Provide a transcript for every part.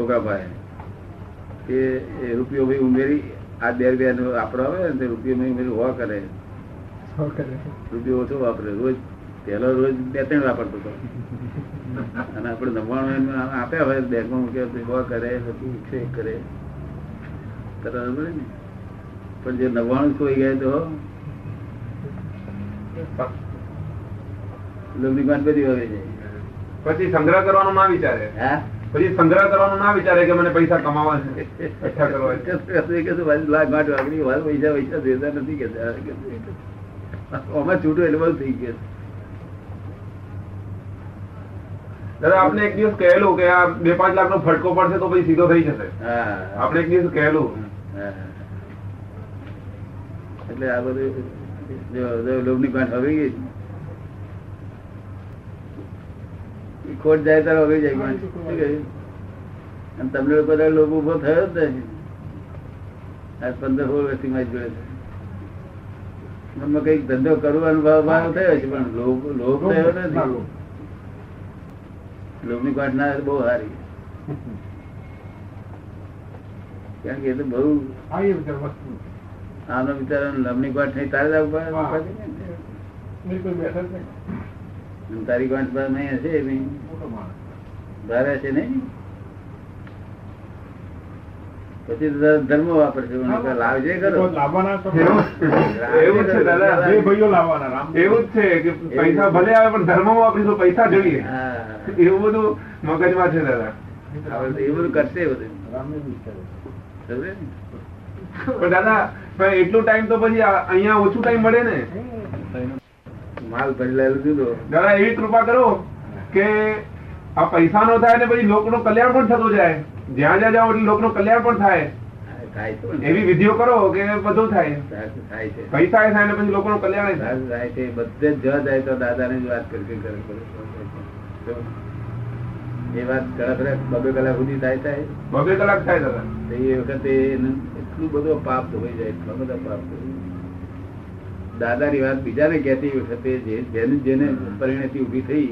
છોકરા કે એ રૂપિયો ભાઈ ઉમેરી આ બે બે આપડો આવે ને રૂપિયો ભાઈ ઉમેરી હોવા કરે. રૂપિયો ઓછો વાપરે. રોજ પેલો રોજ બે ત્રણ વાપરતો હતો. અને આપણે નવ્વાણું આપ્યા હોય બેંકમાં મૂક્યો તો હો કરે બધું છે કરે. તરત ને. પણ જે નવ્વાણું ખોઈ ગયા તો લગ્ન બધી હવે જાય પછી સંગ્રહ કરવાનો માં વિચારે. હા? પછી સંગ્રહ કરવાનો ના વિચારે કે મને પૈસા કમાવા છે કરવા લાખ માટે વાગડી મારા પૈસા પૈસા દેતા નથી કે આમાં છૂટું એટલે બધું થઈ ગયું. દાદા આપણે એક દિવસ કહેલું કે આ બે પાંચ લાખ નો ફટકો પડશે તો પછી સીધો થઈ જશે. હા આપણે એક દિવસ કહેલું. એટલે આ બધું લોભની ગાંઠ આવી ગઈ. ખોટ જાય ત્યારે હવે જાય શું કહ્યું? અને તમને લોકો લોભ ઊભો થયો જ નહીં. આજ પંદર સોળ વર્ષથી મારી જોડે છે. મનમાં કંઈક ધંધો કરવાનો ભાવ ભાવ થયો છે પણ લોભ લોભ થયો નથી. લોભની ગાંઠ ના બહુ સારી. કારણ કે એ તો બહુ આનો વિચાર લમની ગાંઠ નહીં તારે જ આવવા- બિલકુલ બેઠક ને. તારી ગાંઠ પર નહીં હશે નહીં ભારે છે. નહીં? પછી ધર્મ વાપરશે. લાવજે ખરો એવું જ છે. દાદા. એવું જ છે કે પૈસા ભલે આવે પણ ધર્મ વાપરીશું પૈસા જોઈએ. હા. એવું બધું મગજમાં છે દાદા. હવે એ બધું કરશે બધું. સમજે પણ દાદા એટલું ટાઈમ તો પછી અહીંયા ઓછું ટાઈમ મળે ને. માલ ભરેલા જુદો દાદા એવી કૃપા કરો કે આ પૈસા નો થાય ને પછી લોકોનું કલ્યાણ પણ થતું જાય. જ્યાં જ્યાં જાઓ એટલે લોકોનું કલ્યાણ પણ થાય. થાય એવી વિધિઓ કરો કે બધું થાય. પૈસા થાય ને પછી લોકોનું કલ્યાણ થાય. છે. બધે જ જાય તો દાદાને જ વાત કરી એ વાત ખરેખર બબે કલાક સુધી થાય થાય. બબે કલાક થાય દાદા. એ વખતે એટલું બધો પાપ ધોઈ જાય એટલા બધા પાપ ધોઈ જાય. દાદાની વાત બીજાને કહેતી વખતે જે જેને જેને પરિણતિ ઊભી થઈ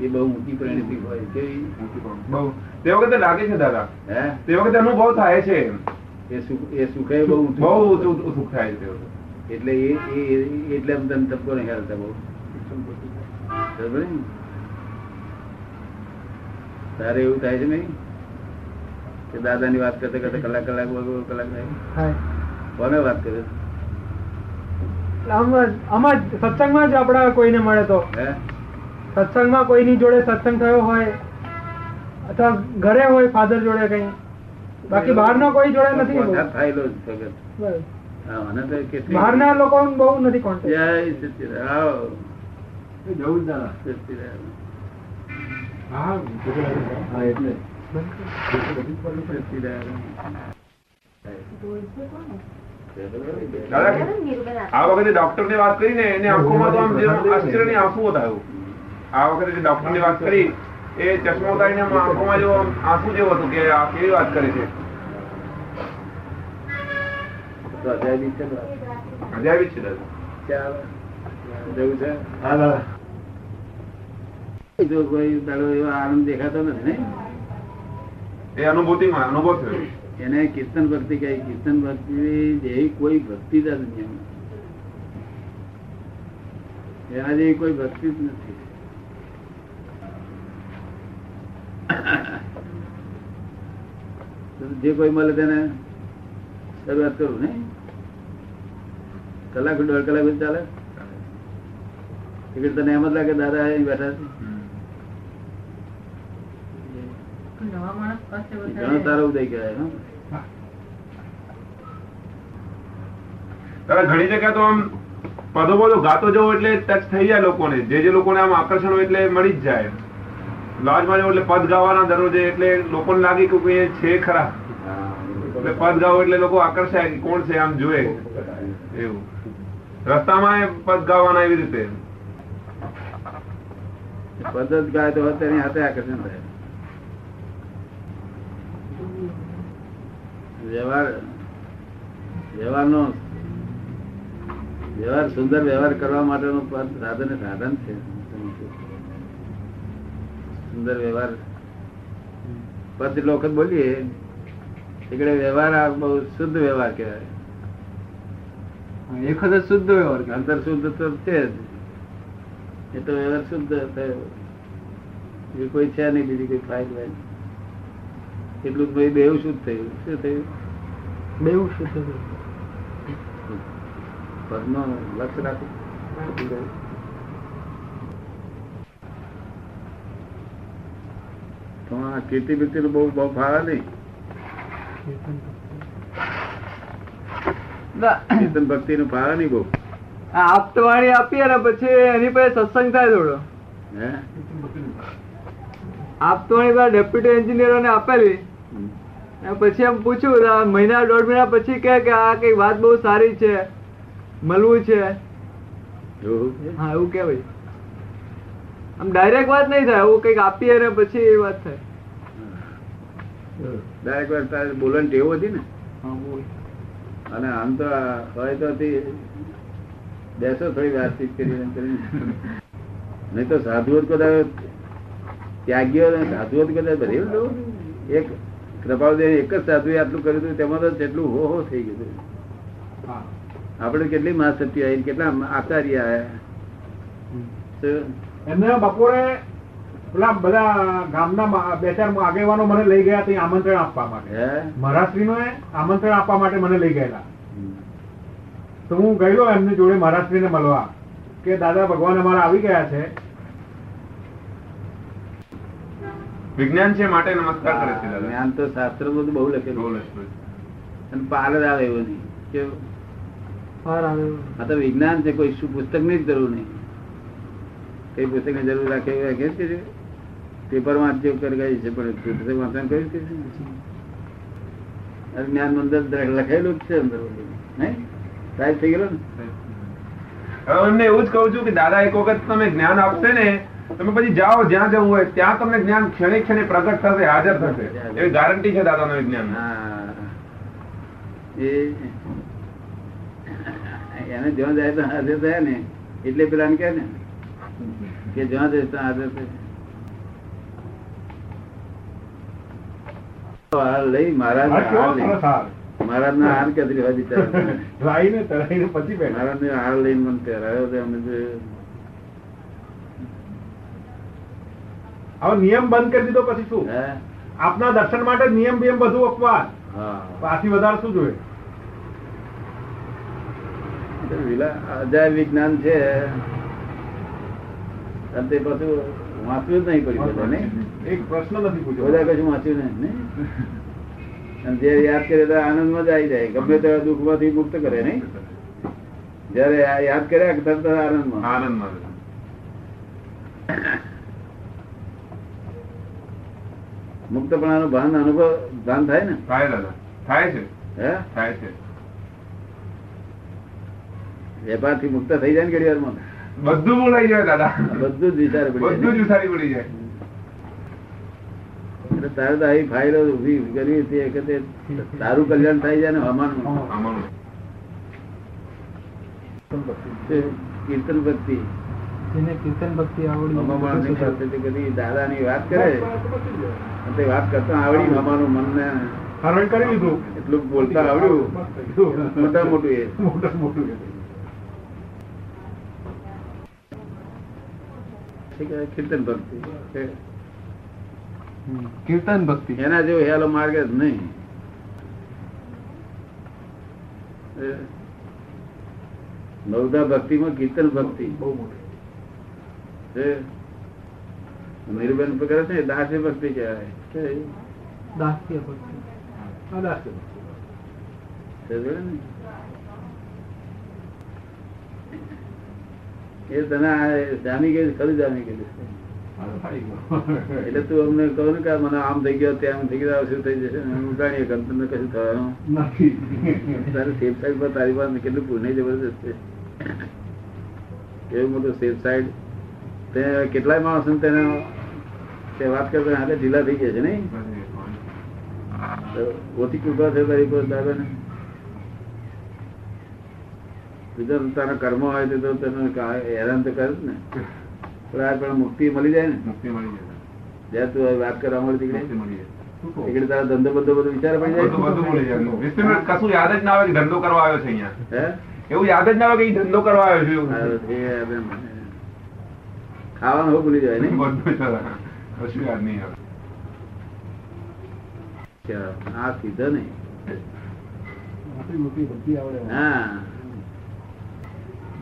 એ બહુ ઊંચી પરિણતિ હોય કેવી તે વખતે લાગે છે દાદા. હે? તે વખતે અનુભવ થાય છે. એ સુખ એ સુખે બહુ બહુ ઊંચું સુખ થાય છે એટલે એ એટલે એમ તમને તપકો નહીં હાલતા બહુ. તારે એવું થાય છે નહીં? કે દાદાની વાત કરતા કરતા કલાક કલાક વગર કલાક થાય. કોને વાત કરે? આમાં સત્સંગમાં જ આપડા કોઈને મળે તો. સત્સંગમાં કોઈની જોડે સત્સંગ થયો હોય અથવા ઘરે હોય ફાધર જોડે કઈ. બાકી બહારના કોઈ જોડે નથી હા, બહારના લોકો બહુ નથી કોન્ટેક્ટ. આવો. સચ્ચિદાનંદ. આ વખતે ડોક્ટરની વાત કરી ને એની આંખોમાં તો આમ આશ્ચર્યની આંસુ બતાવ્યું. આ વખતે જે ડોક્ટરની વાત કરી એ ચશ્મા ઉતારીને આંખોમાં જેવો આંસુ જેવું હતું કે આ કેવી વાત કરે છે? અજાયબી છે જ દાદા. જો કોઈ દાડો એવો આનંદ દેખાતો નથી ને? એ અનુભૂતિમાં અનુભવ થયો. એને કીર્તન ભક્તિ કહી, કીર્તન ભક્તિ જેવી કોઈ ભક્તિ દુનિયામાં એના જેવી કોઈ ભક્તિ જ નથી. જે કોઈ મળે તેને શરૂઆત કરું ને કલાક દોઢ કલાક ચાલે? તને એમ જ લાગે, દાદા, અહીં બેઠા છે. ઘણો સારો ઉદય કહેવાય દાદા ઘણી જગ્યા તો આમ પદો પદો ગાતો જવો એટલે ટચ થઈ જાય લોકોને. જે જે લોકોને આમ આકર્ષણ હોય એટલે મળી જ જાય. લોજમાં જવું એટલે પદ ગાવાના દરરોજે એટલે લોકોને લાગે કે કોઈ એ છે ખરા. એટલે પદ ગાવો એટલે લોકો આકર્ષાય કે કોણ છે આમ જોવે એવું. રસ્તામાં એ પદ ગાવાના એવી રીતે. પદ્ધત ગાય તો અત્યારે હાથે આકર્ષણ થાય. વ્યવહાર વ્યવહારનો વ્યવહાર સુંદર વ્યવહાર કરવા માટેનું સાધન સાધન છે. સુંદર વ્યવહાર. પછી લોકો બોલીએ એટલે વ્યવહાર આ બહુ શુદ્ધ વ્યવહાર કહેવાય. એક વખત શુદ્ધ વ્યવહાર અંતર શુદ્ધ તો છે જ. એ તો વ્યવહાર શુદ્ધ થયો. કોઈ છે નહીં બીજી કોઈ ફાઇલ વાઇલ એટલું ભાઈ બેવ શુદ્ધ થયું શું થયું? બેવ શુદ્ધ પદનો લક્ષ રાખો. તો આ કીર્તિ બીર્તિ બહુ બહુ ફાવે નહીં કીર્તન ભક્તિ. નું. ફાવે નહીં બહુ. આપતવાણી આપીએ ને પછી એની પાસે સત્સંગ થાય થોડો. હે? આપતવાણી ડેપ્યુટી એન્જિનિયરો ને આપેલી. પછી એમ પૂછ્યું મહિના દોઢ મહિના પછી કે આ કઈ વાત બહુ સારી છે મળવું છે? હા એવું કે ભાઈ. આમ ડાયરેક્ટ વાત નહીં થાય એવું કંઈક આપીએ ને પછી એ વાત થાય. ડાયરેક્ટ વાત તારે બોલન ટેવ હતી ને? અને આમ તો હોય તો બેસો થોડી વાતચીત કરી નહીં તો સાધુ કદાચ ત્યાગીઓ ને સાધુ કદાચ બધી એક કૃપાળદેવ એક જ સાધુએ આટલું કર્યું હતું તેમાં તો જેટલું હો હો થઈ ગયું આપણે કેટલી મહાશક્તિ આવી કેટલા આચાર્ય આવ્યા એમને બપોરે પેલા બધા ગામના બે ચાર આગેવાનો મને લઈ ગયા ત્યાં આમંત્રણ આપવા માટે. હે? મહારાષ્ટ્રીનો આમંત્રણ આપવા માટે મને લઈ ગયેલા. તો હું ગયેલો એમની જોડે મહારાષ્ટ્રીને મળવા કે દાદા ભગવાન અમારા આવી ગયા છે. વિજ્ઞાન છે માટે નમસ્કાર કરે છે જ્ઞાન તો શાસ્ત્ર બધું બહુ લખેલું અને પાર જ આવે એવું નહીં. કે પાર આવે આ તો વિજ્ઞાન છે કોઈ શું પુસ્તકની જરૂર નહીં. કઈ પુસ્તકની જરૂર રાખે એવું રાખે છે? પેપર વાંચ્યો કરી ગઈ છે પણ પુસ્તક વાંચન કર્યું છે? જ્ઞાન મંદર લખેલું જ છે અંદર નહીં? સાહેબ થઈ ગયેલો ને? હવે એમને એવું જ કહું છું કે દાદા એક વખત તમે જ્ઞાન આપશે ને તમે પછી જાઓ જ્યાં જવું હોય ત્યાં તમને જ્ઞાન ક્ષણે ક્ષણે પ્રગટ થશે હાજર થશે. એવી ગારંટી છે દાદાના વિજ્ઞાન એને જ્યાં જાય તો હાજર થયા ને એટલે પેલા કે ને કે જ્યાં જાય ત્યાં હાજર થાય લઈ મહારાજ મહારાજ ના હાર કદરી હોય બિચારા. મહારાજ ને હાર લઈને મને પહેરાયો તો અમે તો હવે નિયમ બંધ કરી દીધો પછી શું? આપના દર્શન માટે નિયમ બિયમ બધું અપવાદ. પાછી વધારે શું જોઈએ? અજાય વિજ્ઞાન છે. તે પાછું વાંચ્યું જ નહીં પડ્યું એક પ્રશ્ન નથી બધા કશું વાંચ્યું નહીં? અને જે યાદ કરે તો આનંદમાં જ આવી જાય. ગમે તેવા દુઃખમાંથી મુક્ત કરે નહીં? જયારે યાદ કર્યા તરત આનંદમાં. આનંદમાં મુક્તપણાનું ભાન અનુભવ ભાન થાય ને? થાય દાદા. થાય છે. હે? થાય છે. વેપારથી મુક્ત થઈ જાય ને ઘડી વારમાં બધું બોલાઈ જાય દાદા. બધું જ વિચાર બધું જ વિચારી પડી જાય. એટલે તારે તો આવી ફાઇલો ઊભી કરવી તે વખતે તારું કલ્યાણ થઈ જાય ને હમાનું. કીર્તન ભક્તિ. જેને કીર્તન ભક્તિ આવડી દાદાની વાત કરે? તે વાત કરતા આવડી હમાનું મનને હરણ કરી લીધું. એટલું બોલતા આવડ્યું. મોટા મોટું એ. મોટા મોટું કીર્તન ભક્તિ. કીર્તન ભક્તિ. એના જેવો હેલો માર્ગ જ નહીં. એ નવદા ભક્તિમાં કીર્તન ભક્તિ. બહુ મોટી. નિર્બંધ કરે છે દાસ્ય ભક્તિ કહેવાય. દાસ્ય ભક્તિ? એ તને જામી ગયું ખરું જામી ગયું. એટલે તું અમને કહો ને કે મને આમ થઈ ગયો ત્યાં થઈ ગયો શું થઈ જશે? હું જાણીએ કે તમને કશું થવાનું? તારે સેફ સાઈડ પર તારી પાસે કેટલું પુણે જબરદસ્ત છે. કેવું મોટું સેફ સાઈડ તે કેટલાય માણસો તેને તે વાત કરતા હાલે ઢીલા થઈ ગયા છે નહીં? ઓછી કૃપા છે તારી પર દાદાને? બીજા તારા કર્મ હોય તો તને હેરાન તો કરે ને. પણ આ પણ મુક્તિ મળી જાય ને? મુક્તિ મળી જાય. જ્યાં તું વાત કરવા મળતી મુક્તિ મળી જાય. એકડે તારા ધંધો બધો બધો વિચાર પડી બધું બધું મળી જાય. જાય કશું યાદ જ ના આવે કે ધંધો કરવા આવ્યો છે અહીંયા. એવું યાદ જ ના આવે કે ધંધો કરવા આવ્યો છે એવું. હા, એ હવે ખાવાનું હવે ભૂલી જાય ને? બધું છે. કશું યાદ નહીં આવે. આ સીધો નહીં હા.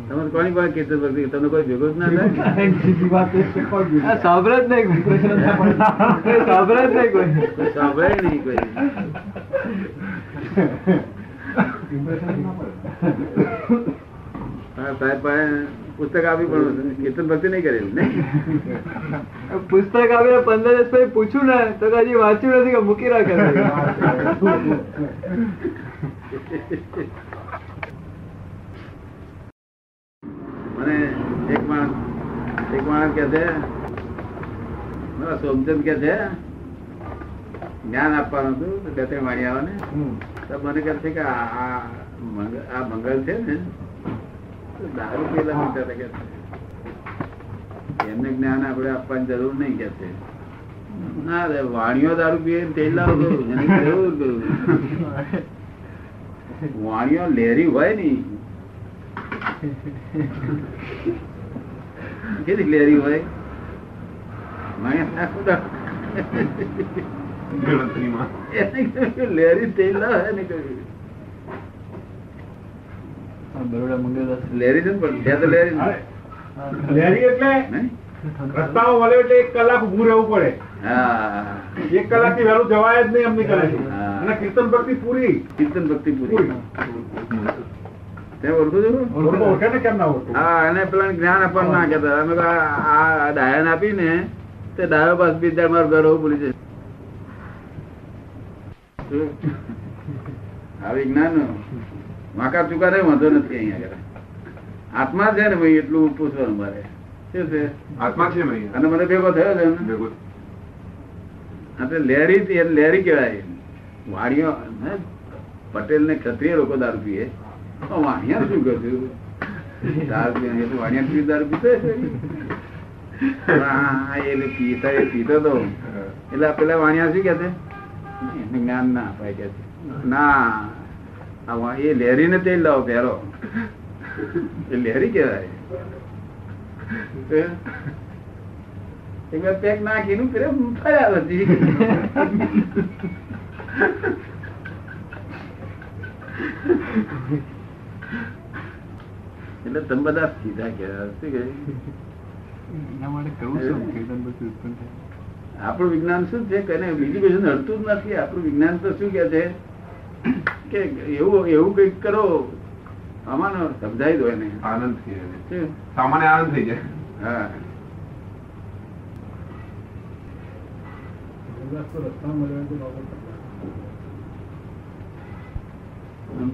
તમે કોની કોઈ કીર્તન ભક્તિ? તમને કોઈ ભેગું જ ના થાય? સાંભળે જ નહીં કોઈ. સાંભળે જ નહીં કોઈ. કોઈ સાંભળે નહીં કોઈ. હા, સાહેબ પાસે પુસ્તક આપી પણ કીર્તન ભક્તિ નહીં કરેલું પુસ્તક આવીને પંદર દિવસ પછી પૂછ્યું ને તો હજી વાંચ્યું નથી કે મૂકી રાખે મને એક માણસ એક માણસ કે છે મારા સોમચંદ કે છે જ્ઞાન આપવાનું હતું બે ત્રણ વાણી આવે ને તો મને કહે છે કે આ મંગળ છે ને દારૂ પેલા હતા કે એમને જ્ઞાન આપણે આપવાની જરૂર નહીં કે છે. ના રે વાણીઓ દારૂ પીએ તેલ લાવો કરું એને કેવું કરું વાણીઓ લેરી હોયની. કેટલી લેરી હોય? લેરી તેલ લાવે ને કહ્યું. બરોડા મંગળદાસ લેરી છે પણ ત્યાં તો લેરી લેરી એટલે રસ્તાઓ મળે એટલે એક કલાક ઉભું રહેવું પડે. હા. એક કલાકથી વહેલું જવાય જ નહીં એમની કરે. અને કીર્તન ભક્તિ પૂરી. કીર્તન ભક્તિ પૂરી. જ્ઞાન આપવાનું ના કહેતા. અમે આ ડાયન આપીને તે ડાયો પાસ બીજા મારું ઘર હોવું ભૂલી જશે. શું? આ વિજ્ઞાન વાંકા ચુકા વાંધો નથી અહીંયા આગળ. આત્મા છે ને ભાઈ એટલું પૂછવાનું મારે શું છે? આત્મા છે ભાઈ. અને મને ભેગો થયો છે ભેગું. લેરી લેરી કહેવાય. વાણિયો પટેલ ને ક્ષત્રિય લોકો દારૂ પીએ. વાણિયા શું કહ્યું દારૂ પીએ એ વાણિયા પી દારૂ પીતો એટલે એ પીતો તો. એટલે પેલા વાણિયા શું કે છે? જ્ઞાન ના અપાય કે છે. ના આ વા- એ લહેરી ને તેલ લાવો પહેરો. એ લહેરી કેવાય એક વાર પેક નાખીને ફેરે ફર્યા પછી એટલે તમે બધા સીધા કહેવાય શું કહે? એના માટે કહું છું ઉત્પન્ન થાય. આપણું વિજ્ઞાન શું છે? કે બીજું કશું નડતું જ નથી. આપણું વિજ્ઞાન તો શું કે છે? કે એવું એવું કંઈક કરો. આમાં સમજાવી દો એને. આનંદ થઈ જાય સામાન્ય આનંદ થઈ જાય. હા.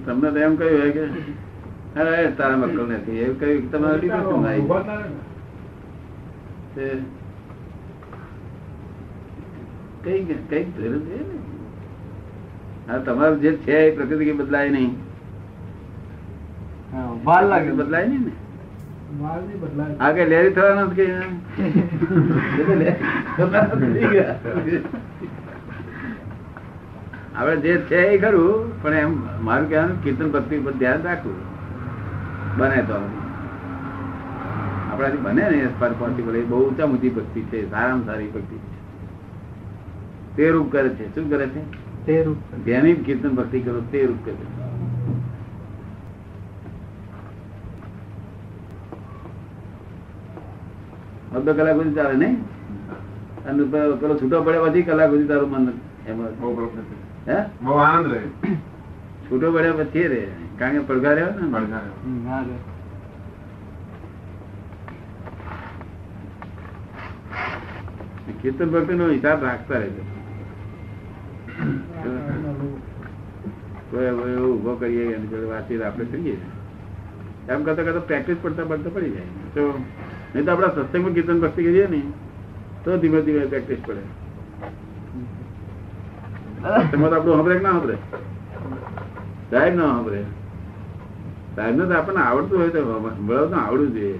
તમને તો એમ કહ્યું હોય કે અરે તારા મક્કલ નથી એવું કહ્યું તમારે શું ભાઈ? કઈ કઈ જરૂર છે. ને. હા તમારું જે છે એ પ્રકૃતિ બદલાય નહીં. હા, લાગે. બદલાય નહીં ને? આ લેરી થવાનો જ છે એ ખરું પણ એમ મારું કહેવાનું કીર્તન ભક્તિ પર ધ્યાન રાખવું. બને તો. આપણાથી બને ને પોસિબલ એ બહુ ઊંચા ઊંચી ભક્તિ છે સારામાં સારી ભક્તિ છે. તે રૂપ કરે છે. શું કરે છે? તે રૂપ જેની કીર્તન ભક્તિ કરો તે રૂપ કરે. અડધો કલાક સુધી ચાલે નહીં? અને પેલો છૂટો પડે પછી કલાક સુધી તારું મન એમાં બહુ પ્રશ્ન છે. હે? બહુ આનંદ રહે. છૂટો પડ્યા પછી રે કારણ કે પડઘા રહ્યો ને? પડઘા. હમ, હા રે. કીર્તન ભક્તિ નો હિસાબ રાખતા રહેજો કોઈ હવે એવું ઊભો કરીએ એની જોડે વાતચીત આપણે કરીએ. એમ કરતા કરતા પ્રેક્ટિસ પડતા પડતા પડી જાય. તો નહીં તો આપણા સત્સંગમાં કીર્તન ભક્તિ કરીએ ને તો ધીમે ધીમે પ્રેક્ટિસ પડે. સત્સંગમાં તો આપણું સાંભળે કે ના સાંભળે સાહેબ ના સાંભળે સાહેબ ને તો આપણને આવડતું હોય તો સંભળાવ તો આવડવું જોઈએ.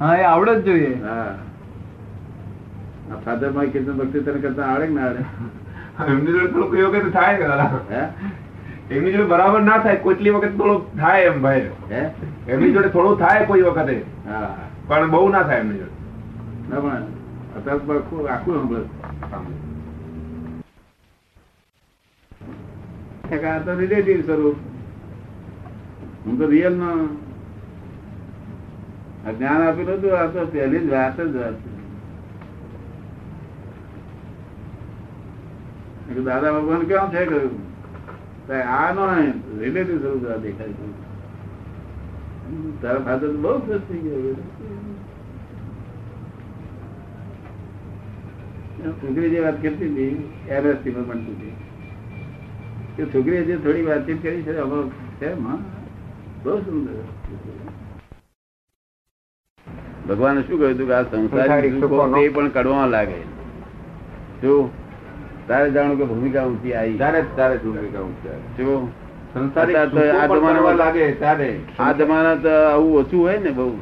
હા એ આવડે જ જોઈએ. હા. આ ફાધરમાં કીર્તન ભક્તિ તને કરતા આવડે કે ના આવડે? એમની જોડે થોડું વખતે થાય હે? એમની જોડે બરાબર ના થાય કોટલી વખત થોડું થાય એમ ભાઈ. એમની જોડે થોડું થાય કોઈ વખતે. પણ બહુ ના થાય એમની જોડે. આખું તો રિલેટિવ સ્વરૂપ. હું તો રિયલ નો. જ્ઞાન આપેલું હતું આ તો પહેલી જ વાત જ વાત દાદા ભગવાન કેમ છે કહ્યું? આ નો રિલેટિવ સ્વરૂપ દેખાય છે. તારા ફાધર બહુ ખુશ થઈ ગયો છોકરી જે વાત કરતી હતી એમએસસી માં ભણતી હતી. કે છોકરીએ જે થોડી વાતચીત કરી છે આમાં છે બહુ સુંદર ભગવાને શું કહ્યું હતું કે આ સંસાર પણ કડવા લાગે. શું? તારે જાણું કે ભૂમિકા ઊંચી આવી. તારે તારે ભૂમિકા ઊંચી આવી. સંસારિક અત્યારે તો સુખો આ જમાનામાં- લાગે ત્યારે આ જમાના તો આવું ઓછું હોય ને બહુ.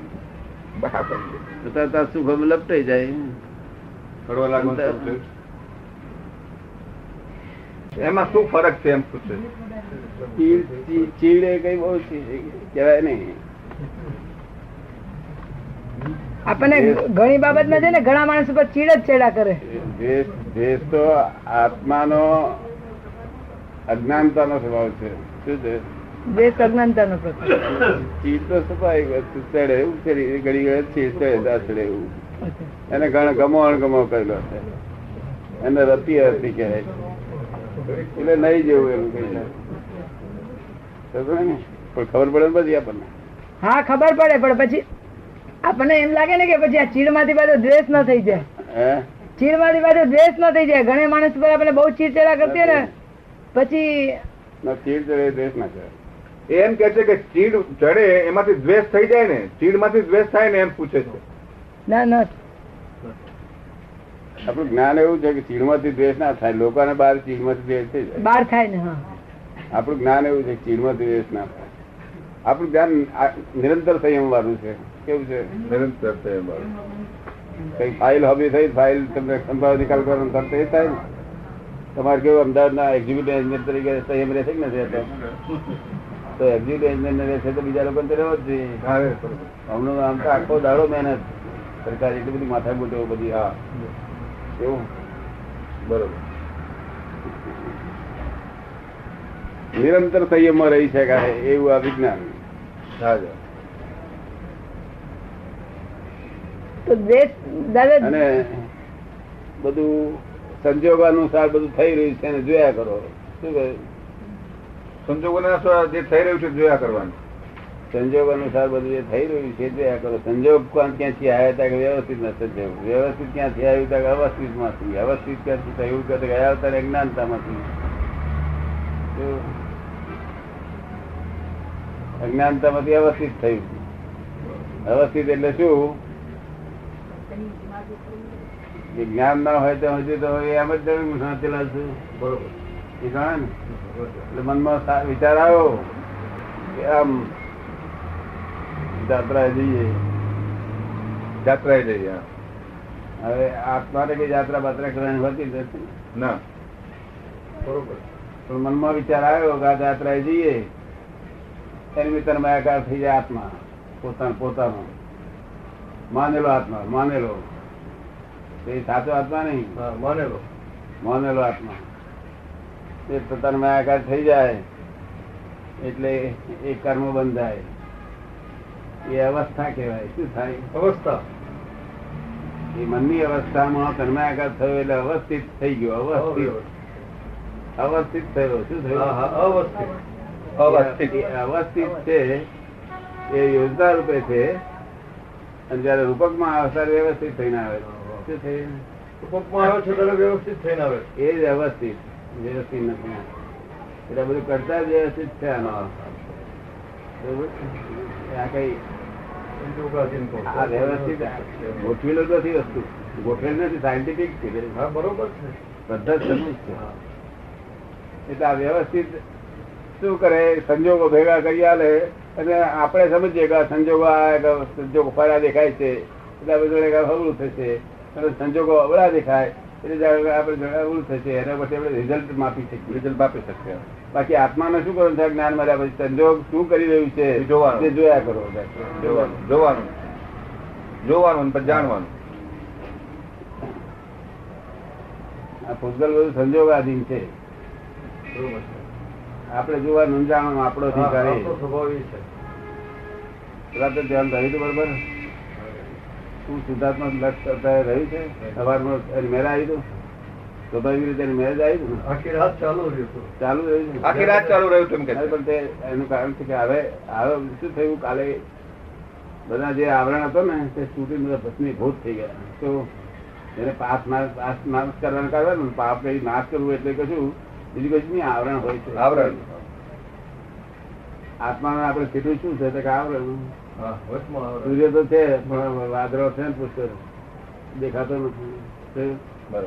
બરાબર. તાર સુખ લપટાઈ જાય? એમાં શું ફરક છે એમ પૂછે? ચીડ ચીડ એ કઈ બહુ કેવાય નહીં. આપણને ઘણી બાબતમાં છે ને ઘણા માણસ ઉપર ચીડ જ ચેડા કરે. દ્વેષ તો આત્માનો અજ્ઞાનતાનો સ્વભાવ છે. શું છે? દ્વેષ અજ્ઞાનતાનો ચીડ તો સ્વાભાવિક વસ્તુ ચડે એવું ઘડી ઘડી ચીડ ચડે ત્યાં એવું. એને ઘણા ગમો અણગમો કરેલો છે. એને રતી રતી કહેવાય એટલે નહીં જેવું એવું કઈ પણ ખબર પડે બધી આપણને. હા ખબર પડે પણ પછી આપણને એમ લાગે ને કે પછી આ ચીડમાંથી પાછો દ્વેષ ન થઈ જાય. ચીડમાંથી પાછો દ્વેષ ન થઈ જાય. ઘણા માણસ પર આપણે બહુ ચીડ ચેડા કરતી ને પછી ચીડ ચડે દ્વેષ ના કહેવાય એમ કે છે કે ચીડ ચડે એમાંથી દ્વેષ થઈ જાય ને ચીડમાંથી દ્વેષ થાય ને એમ પૂછે છે. ના ના. આપણું જ્ઞાન એવું છે કે ચીડમાંથી દ્વેષ ના થાય. લોકોને બહાર ચીડમાંથી દ્વેષ થઈ જાય. બહાર થાય ને આપણું જ્ઞાન એવું છે ચીડ ચીડમાંથી દ્વેષ ના થાય. આપણું જ્ઞાન નિરંતર સંયમ વાળું છે. કેવું છે? નિરંતર કઈ ફાઇલ હોબી થઈ ફાઇલ તમને સંભાવ નિકાલ કરવાનો તરત એ થાય ને. તમારે કેવું અમદાવાદના એક્ઝિક્યુટિવ એન્જિનિયર તરીકે સંયમ રહેશે કે નથી રહેતો? તો એક્ઝિક્યુટિવ એન્જિનિયર રહેશે તો બીજા લોકોને તો રહેવો જ જોઈએ. હમણાં આમ તો આખો દાડો મહેનત. સરકાર એટલી બધી માથા બુટો બધી હા. એવું. બરોબર. નિરંતર સંયમમાં રહી શકાય એવું આ વિજ્ઞાન. હા જા. તો દ્વેષ દાદા અને બધું સંજોગ અનુસાર બધું થઈ રહ્યું છે એને જોયા કરો. શું કહ્યું સંજોગોના જે થઈ રહ્યું છે જોયા કરવાનું. સંજોગ અનુસાર બધું જે થઈ રહ્યું છે જોયા કરો. સંજોગ કોણ ક્યાંથી આવ્યા હતા કે વ્યવસ્થિત ના સંજોગ વ્યવસ્થિત ક્યાંથી આવ્યું હતા કે અવસ્થિતમાંથી અવસ્થિત ક્યાંથી થયું? કે તો ગયા અજ્ઞાનતા અજ્ઞાનતામાંથી. અજ્ઞાનતા માંથી અવસ્થિત થયું. અવસ્થિત એટલે શું? જ્ઞાન ના હોય તો હજુ તો એમ જ સાચેલા છું બરોબર. એ જાણે ને. એટલે મનમાં વિચાર આવ્યો કે આમ જાત્રા જઈએ. જાત્રાએ જઈએ હા. હવે આત્માને કઈ જાત્રા બાત્રા કરવાની હોતી નથી. ના. બરોબર. પણ મનમાં વિચાર આવ્યો કે આ જાત્રાએ જઈએ. એની મિત્ર માયાકાર થઈ જાય આત્મા. પોતાનો પોતાનો. માનેલો આત્મા માનેલો. એ સાચો આત્મા નહીં. માનેલો. માનેલો આત્મા. એ પોતાનો માયાકાર થઈ જાય એટલે એ કર્મ બંધાય. એ અવસ્થા કહેવાય. શું થાય? અવસ્થા. એ મનની અવસ્થામાં કર્માકાર થયો એટલે અવસ્થિત થઈ ગયો અવસ્થિત. અવસ્થિત થયો. શું થયું? અવસ્થિત. અવસ્થિત. અવસ્થિત છે એ યોજના રૂપે છે. અને જયારે રૂપકમાં ત્યારે વ્યવસ્થિત થઈને આવે શું થયું ટૂંકમાં આવ્યો છે ત્યારે વ્યવસ્થિત થઈને આવે. એ વ્યવસ્થિત. વ્યવસ્થિત નથી એટલે બધું કરતા જ વ્યવસ્થિત છે આનો બરોબર? આ કઈ આ વ્યવસ્થિત ગોઠવેલું નથી વસ્તુ. ગોઠવેલ નથી સાયન્ટિફિક છે. હા બરોબર છે. બધા સમજ છે. એટલે આ વ્યવસ્થિત શું કરે? સંજોગો ભેગા કરી આલે અને આપણે સમજીએ કે સંજોગો આ સંજોગો ફરા દેખાય છે. એટલે બધું હવળું થશે. સંજોગો અવળા દેખાય એટલે આપણે જરા થશે. એના પછી આપણે રિઝલ્ટ માપી શકીએ રિઝલ્ટ આપી શકીએ. બાકી આત્માને શું કરવાનું થાય? જ્ઞાન મળ્યા પછી સંજોગ શું કરી રહ્યું છે? એ જોવાનું. તે જોયા કરો જોવાનું. જોવાનું. જોવાનું પણ જાણવાનું. આ ભૂતગલ બધું સંજોગાધીન છે. આપણે જોવાનું જાણવાનું આપણો અધિકાર. તો ધ્યાન રહ્યું બરોબર. શું શુદ્ધાત્મા લક્ષ અત્યારે રહ્યું છે સવારમાં એની મેળ આવી હતું સ્વાભાવિક રીતે એની મેળ આવી ને? આખી રાત ચાલુ રહ્યું ચાલુ રહ્યું છે. આખી રાત ચાલુ રહ્યું તેમ કે પણ તે એનું કારણ છે કે હવે હવે શું થયું? કાલે બધા જે આવરણ હતો ને તે સ્તુતિ બધા ભસ્મી ભૂત થઈ ગયા. તો એને પાપ નાશ નાશ કરવાનું કારણ ને પાપ કઈ નાશ કરવું એટલે કશું બીજું કશું નહીં આવરણ હોય છે. આવરણ. આત્માને આપણે કેટલું શું છે? તો કે આવરણ. હા સૂર્ય તો છે પણ વાદળો છે ને પુષ્કર દેખાતો નથી.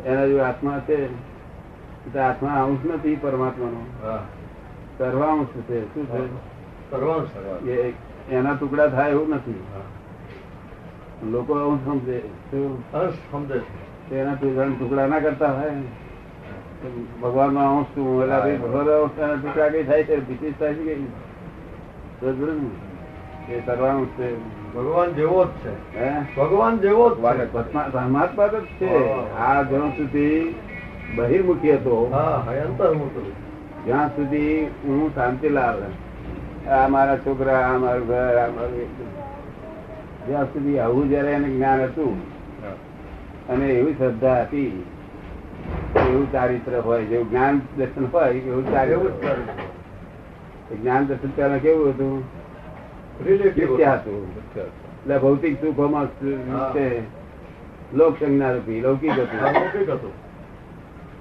એના જો આત્મા છે. તો આત્મા અંશ નથી પરમાત્માનો. હા. સર્વાંશ છે. શું છે? એના ટુકડા થાય એવું નથી. લોકો આવું સમજે. અંશ સમજે છે. એના ટુકડા ટુકડા ના કરતા હોય. ભગવાન નો અંશ શું એટલે ભગવાન અંશ ટુકડા કઈ થાય છે? બીજી થાય છે કઈ? એ કરવાનું છે. ભગવાન જેવો જ છે. હે? ભગવાન જેવો જ પરમાત્મા જ છે. આ જ્યાં સુધી બહિર્મુખી હતો જ્યાં સુધી હું શાંતિલાલ આ મારા છોકરા આ મારું ઘર આ મારું જ્યાં સુધી આવું જયારે એને જ્ઞાન હતું અને એવી શ્રદ્ધા હતી એવું ચારિત્ર હોય જેવું જ્ઞાન દર્શન હોય એવું ચારિત્ર જ્ઞાન દર્શન પહેલા કેવું હતું? એટલે ભૌતિક સુખોમાં. લોક સંજ્ઞા રૂપી લૌકિક હતું.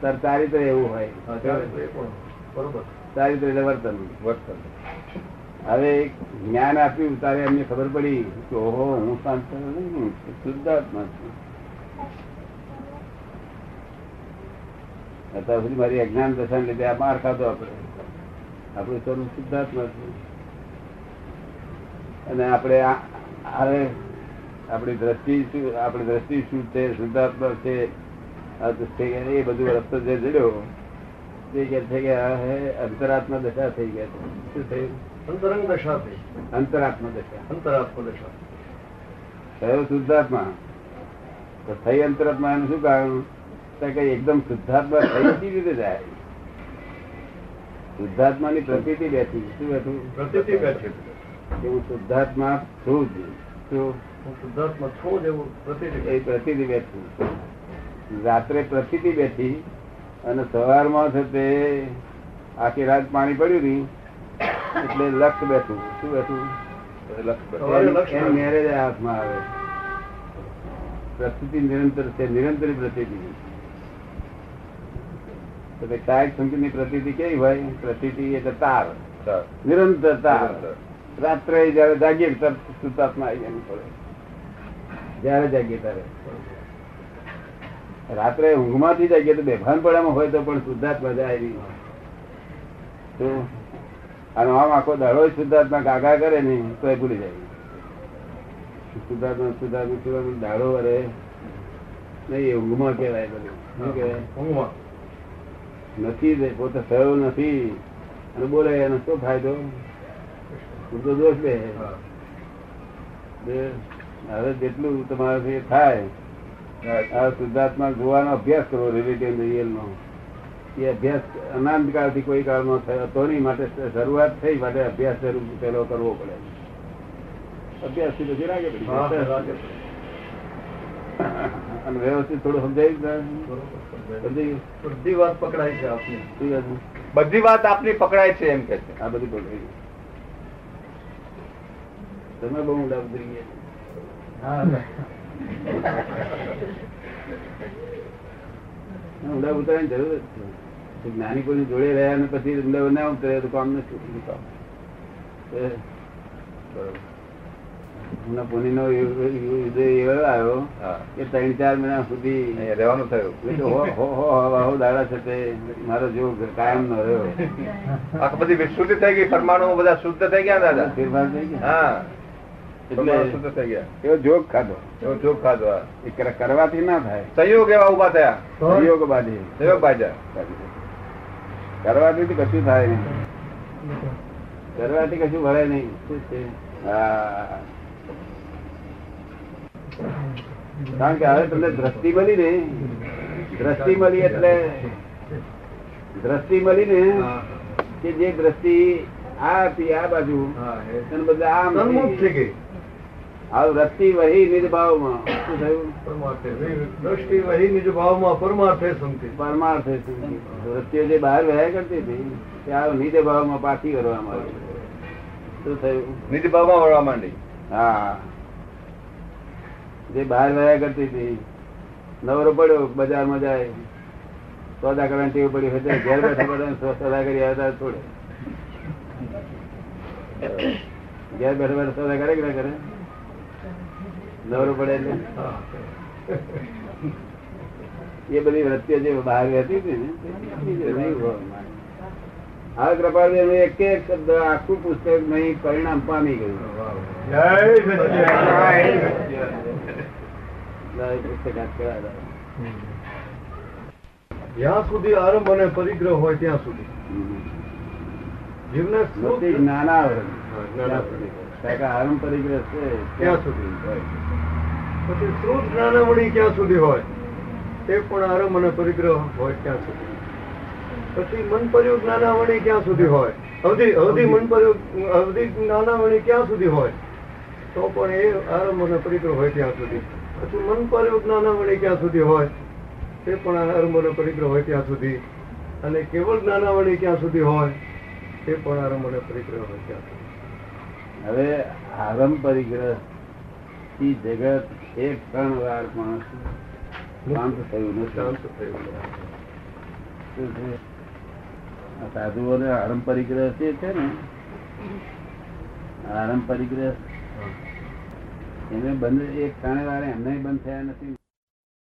તાર ચારિત્ર એવું હોય. હા તો એ પણ બરોબર. ચારિત્ર એટલે વર્તન. વર્તન. હવે જ્ઞાન આપ્યું તારે એમને ખબર પડી કે ઓહો હું શાંત શુદ્ધાત્મા છું. અત્યાર સુધી મારી અજ્ઞાન દશા લીધે આ માર ખાધો આપણે. આપણું સ્વરૂપ શુદ્ધાત્મા છે અને આપણે હવે આપણી દ્રષ્ટિ શું આપણી દ્રષ્ટિ શું છે શુદ્ધાત્મા છે એ બધું રસ્તો જે જડ્યો તે કે છે કે અંતરાત્મા દશા થઈ ગયા છે. શું થયું? અંતરંગ દશા થઈ. અંતરાત્મા દશા. અંતરાત્મ દશા. થયો શુદ્ધાત્મા? તો થઈ અંતરાત્મા એનું શું કારણ? કે એકદમ શુદ્ધાત્મા થઈ કેવી રીતે જાય. શુદ્ધાત્માની પ્રતિતિ બેઠી. શું બેઠું? પ્રતિતિ બેઠી. હું શુદ્ધાત્મા છું જ શુદ્ધાત્મા છું જ એવું પ્રતિતિ એ રાત્રે પ્રતિતિ બેઠી અને સવારમાં છે તે આખી રાત પાણી પડ્યું નહીં એટલે લક્ષ બેઠું. શું બેઠું? મેરેજ હાથમાં આવે. પ્રસ્તુતિ નિરંતર છે નિરંતર પ્રતિતિ એટલે કાયક કાયકની પ્રતિતિ કેવી હોય? પ્રતિતિ એટલે તાર. નિરંતર તાર. રાત્રે જયારે જાગીએ તરત શુદ્ધાત્મા આવી જવું પડે. જયારે જાગીએ ત્યારે. રાત્રે ઊંઘમાંથી જાગીએ તો બેભાન પડામાં હોય તો પણ શુદ્ધાત્મા જાય નહીં તો આમ આખો દડો શુદ્ધાત્મા ગાગા કરે નહીં તો એ ભૂલી જાય. શુદ્ધાત્મા શુદ્ધાત્મા શુદ્ધાત્મા દાડો વરે. નહીં ઊંઘમાં કહેવાય બધું. શું કહેવાય? ઊંઘમાં. નથી પોતે થયો નથી. અને બોલે એનો શું ફાયદો? ઉલટો દોષ બે. હવે જેટલું તમારાથી થાય આ શુદ્ધાત્મા જોવાનો અભ્યાસ કરવો રિલેટિવ રિયલ નો. એ અભ્યાસ અનંત કાળથી કોઈ કાળમાં થયો તો નહીં માટે શરૂઆત થઈ માટે અભ્યાસ શરૂ પેલો કરવો પડે. અભ્યાસથી પછી. રાગે અને વ્યવસ્થિત થોડું સમજાયું બધી વાત પકડાય છે આપની. બધી વાત આપની પકડાય છે એમ કે છે. આ બધી પકડી ગઈ. તમે બહુ ઊંડા ઉતરી ગયા. ઊંડા ઉતરવાની જરૂર જ છે. જ્ઞાની કોઈ જોડે રહ્યા ને પછી ઊંડા ના ઉતરે તો કામ નથી શું કામ હમણાં એવો આવ્યો કે ત્રણ ચાર મહિના સુધી રહેવાનું થયું. હો હો હો હો હો દાડા છે તે. મારો જેવો કાયમ નો રહ્યો. આ બધી વિશુદ્ધ થઈ ગઈ. પરમાણુ બધા શુદ્ધ થઈ ગયા દાદા? ફેરફાર થઈ ગયા. હા. જોગ ખાધો. જોગ ખાધો એ કરવાથી ના થાય. સંયોગ એવા ઊભા થયા? સંયોગ બાજી સંયોગ બાજા કરવાથી કશું થાય નહીં. કરવાથી કશું ભળે નહીં. શું છે? હા. કારણ કે હવે તમને દ્રષ્ટિ મળી ને. દ્રષ્ટિ મળી એટલે દ્રષ્ટિ મળી ને કે જે દ્રષ્ટિ આ હતી આ બાજુ આમ સન્મુખ થઈ ગઈ આ વૃત્તિ વહી નિજ ભાવમાં. શું થયું? દ્રષ્ટિ વહી નિજ ભાવમાં પરમાર્થે સંતિ પરમાર્થ વૃત્તિઓ જે બહાર વહ્યા કરતી હતી તે આ નિજ ભાવમાં પાછી કરવામાં આવી શું થયું? નિજ ભાવમાં વળવા માંડી. હા જે બહાર વહ્યા કરતી હતી નવરો પડ્યો બજારમાં જાય સોદા કરવાની ટેવ પડી હોય ઘેર બેઠા બેઠા સોદા કરી આવતા છોડે ઘેર બેઠા બેઠા સોદા કરે કે ના કરે? નવરો પડે એટલે? એ બધી વૃત્તિઓ જે બહાર હતી ને કૃપાળદેવ એક એક શબ્દ આખું પુસ્તક નહીં પરિણામ પામી ગયું. જય સુધી આરંભ અને પરિગ્રહ હોય ત્યાં સુધી. જીવને જ્ઞાનાવરણ. હા, જ્ઞાનાવરણ. આરંભ પરિગ્રહ છે ક્યાં સુધી? પછી શ્રુત જ્ઞાનાવળી ક્યાં સુધી હોય? તે પણ આરંભ અને પરિગ્રહ હોય ક્યાં સુધી. પછી મન પર્યું જ્ઞાનાવળી ક્યાં સુધી હોય? અવધિ અવધિ મન પર્યું અવધિ જ્ઞાનાવળી ક્યાં સુધી હોય? તો પણ એ આરંભ અને પરિગ્રહ હોય ત્યાં સુધી. પછી મન પર્યું જ્ઞાનાવળી ક્યાં સુધી હોય? તે પણ આરંભ અને પરિગ્રહ હોય ત્યાં સુધી. અને કેવળ જ્ઞાનાવણી ક્યાં સુધી હોય? તે પણ આરંભ અને પરિગ્રહ હોય ત્યાં સુધી. હવે આરંભ પરિગ્રહથી જગત એક ત્રણ વાર પણ શાંત થયું નથી શું છે? આ સાધુઓને આરંભ પરિગ્રહ જે છે ને આરંભ પરિગ્રહ એને બંધ એક ત્રણ વાર એમને બંધ થયા નથી.